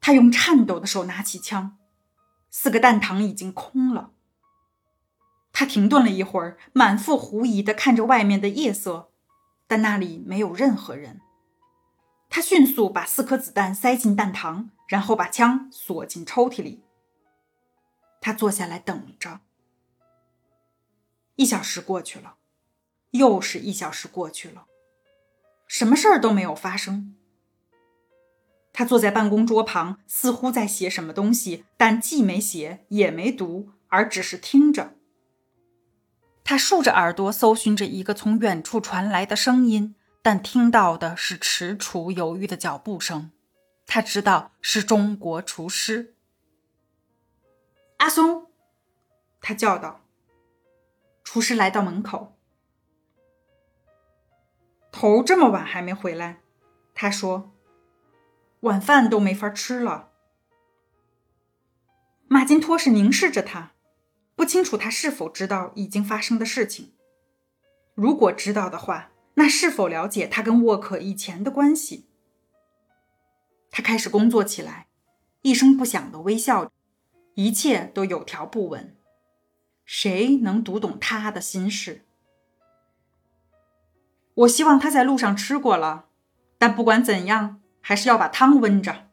他用颤抖的手拿起枪，四个弹膛已经空了。他停顿了一会儿，满腹狐疑的看着外面的夜色，但那里没有任何人。他迅速把四颗子弹塞进弹膛，然后把枪锁进抽屉里。他坐下来等着。一小时过去了，又是一小时过去了，什么事儿都没有发生。他坐在办公桌旁，似乎在写什么东西，但既没写也没读，而只是听着。他竖着耳朵搜寻着一个从远处传来的声音，但听到的是踟蹰犹豫的脚步声。他知道是中国厨师。阿松，他叫道。厨师来到门口，头这么晚还没回来，他说：“晚饭都没法吃了。”马金托是凝视着他。不清楚他是否知道已经发生的事情。如果知道的话，那是否了解他跟沃克以前的关系？他开始工作起来，一声不响的微笑，一切都有条不紊。谁能读懂他的心事？我希望他在路上吃过了，但不管怎样，还是要把汤温着。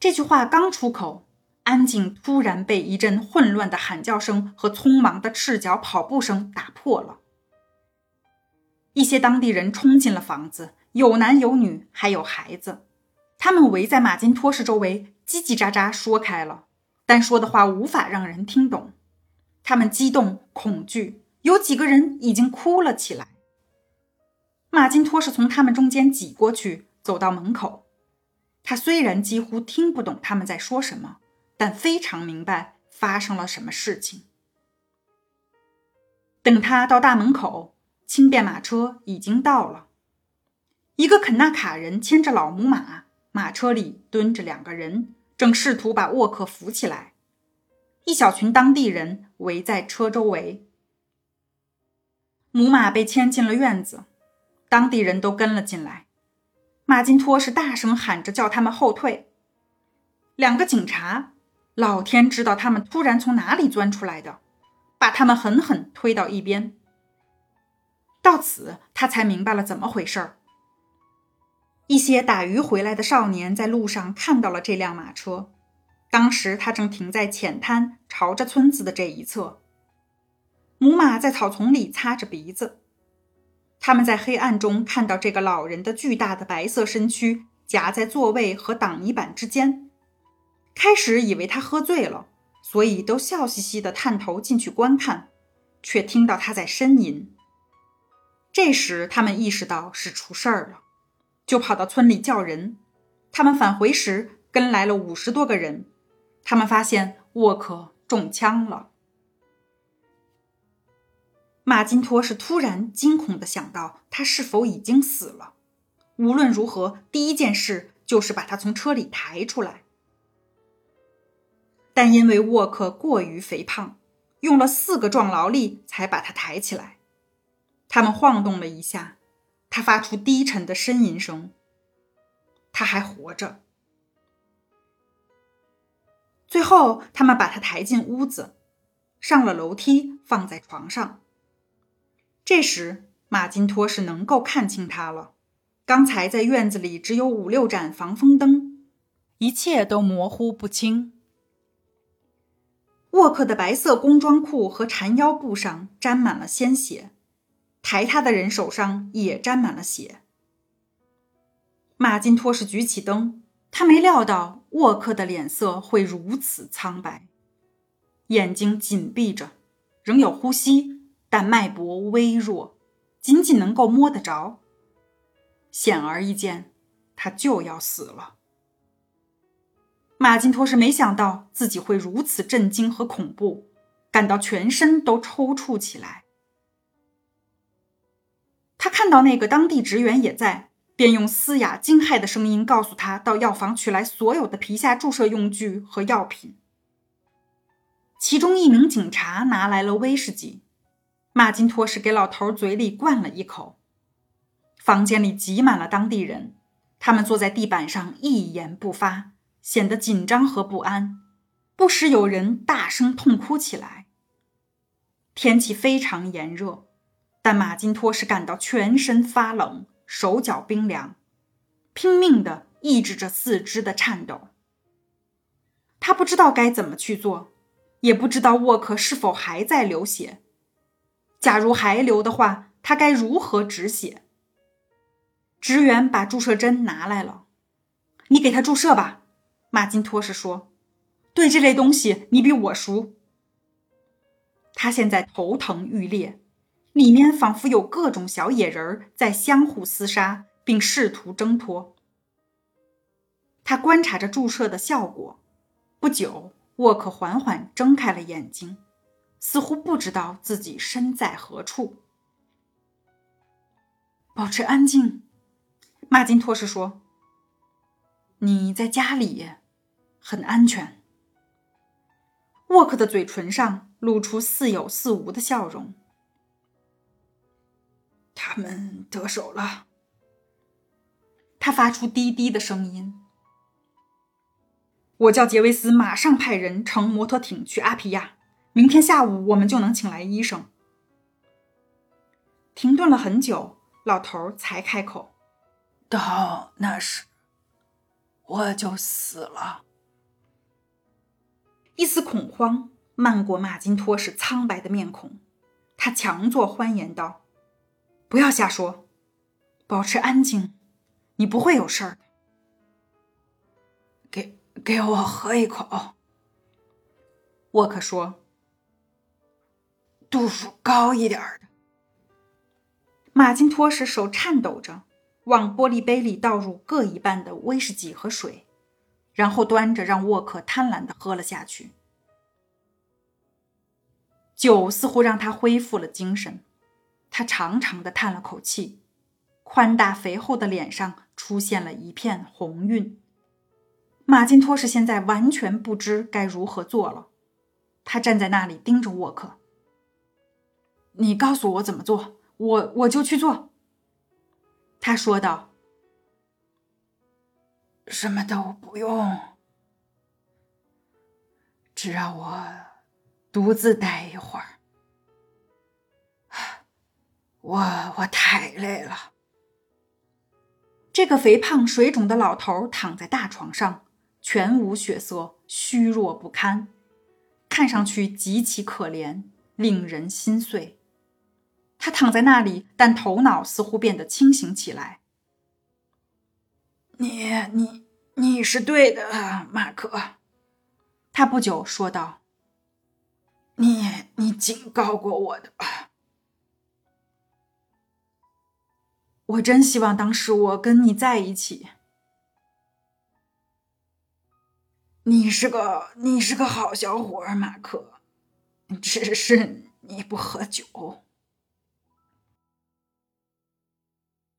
这句话刚出口。安静突然被一阵混乱的喊叫声和匆忙的赤脚跑步声打破了。一些当地人冲进了房子，有男有女，还有孩子。他们围在马金托什周围，叽叽喳喳说开了，但说的话无法让人听懂。他们激动、恐惧，有几个人已经哭了起来。马金托是从他们中间挤过去，走到门口。他虽然几乎听不懂他们在说什么。但非常明白发生了什么事情。等他到大门口，轻便马车已经到了。一个肯纳卡人牵着老母马，马车里蹲着两个人，正试图把沃克扶起来。一小群当地人围在车周围。母马被牵进了院子，当地人都跟了进来。马金托是大声喊着叫他们后退。两个警察。老天知道他们突然从哪里钻出来的，把他们狠狠推到一边。到此，他才明白了怎么回事儿。一些打鱼回来的少年在路上看到了这辆马车，当时他正停在浅滩，朝着村子的这一侧。母马在草丛里擦着鼻子。他们在黑暗中看到这个老人的巨大的白色身躯夹在座位和挡泥板之间。开始以为他喝醉了，所以都笑嘻嘻地探头进去观看，却听到他在呻吟。这时他们意识到是出事儿了，就跑到村里叫人。他们返回时跟来了五十多个人。他们发现沃克中枪了。马金托是突然惊恐的想到他是否已经死了。无论如何，第一件事就是把他从车里抬出来。但因为沃克过于肥胖，用了四个壮劳力才把他抬起来。他们晃动了一下，他发出低沉的呻吟声。他还活着。最后，他们把他抬进屋子，上了楼梯，放在床上。这时，马金托是能够看清他了。刚才在院子里只有五六盏防风灯，一切都模糊不清。沃克的白色工装裤和缠腰布上沾满了鲜血，抬他的人手上也沾满了血。马金托是举起灯，他没料到沃克的脸色会如此苍白，眼睛紧闭着，仍有呼吸，但脉搏微弱，仅仅能够摸得着。显而易见，他就要死了。马金托是没想到自己会如此震惊和恐怖，感到全身都抽搐起来。他看到那个当地职员也在，便用嘶哑惊骇的声音告诉他到药房取来所有的皮下注射用具和药品。其中一名警察拿来了威士忌，马金托是给老头嘴里灌了一口。房间里挤满了当地人。他们坐在地板上一言不发，显得紧张和不安，不时有人大声痛哭起来。天气非常炎热，但马金托什感到全身发冷，手脚冰凉，拼命地抑制着四肢的颤抖。他不知道该怎么去做，也不知道沃克是否还在流血。假如还流的话，他该如何止血？职员把注射针拿来了，你给他注射吧，马金托什说。对这类东西，你比我熟。他现在头疼欲裂，里面仿佛有各种小野人在相互厮杀，并试图挣脱。他观察着注射的效果。不久，沃克缓缓睁开了眼睛，似乎不知道自己身在何处。保持安静，马金托什说：“你在家里，很安全。”沃克的嘴唇上露出似有似无的笑容。他们得手了。他发出低低的声音。我叫杰维斯，马上派人乘摩托艇去阿皮亚。明天下午我们就能请来医生。停顿了很久，老头才开口：“到那时，我就死了。”一丝恐慌漫过马金托是苍白的面孔，他强作欢颜道：“不要瞎说，保持安静，你不会有事儿。”给给我喝一口。沃克说：“度数高一点的。”马金托什手颤抖着，往玻璃杯里倒入各一半的威士忌和水。然后端着，让沃克贪婪的喝了下去。酒似乎让他恢复了精神，他长长的叹了口气，宽大肥厚的脸上出现了一片红晕。马金托什现在完全不知该如何做了，他站在那里盯着沃克。你告诉我怎么做，我我就去做。他说道。什么都不用，只让我独自待一会儿。我我太累了。这个肥胖水肿的老头躺在大床上，全无血色，虚弱不堪，看上去极其可怜，令人心碎。他躺在那里，但头脑似乎变得清醒起来。你你你是对的，马克。他不久说道：“你你警告过我的。我真希望当时我跟你在一起。你是个你是个好小伙，马克，只是你不喝酒。”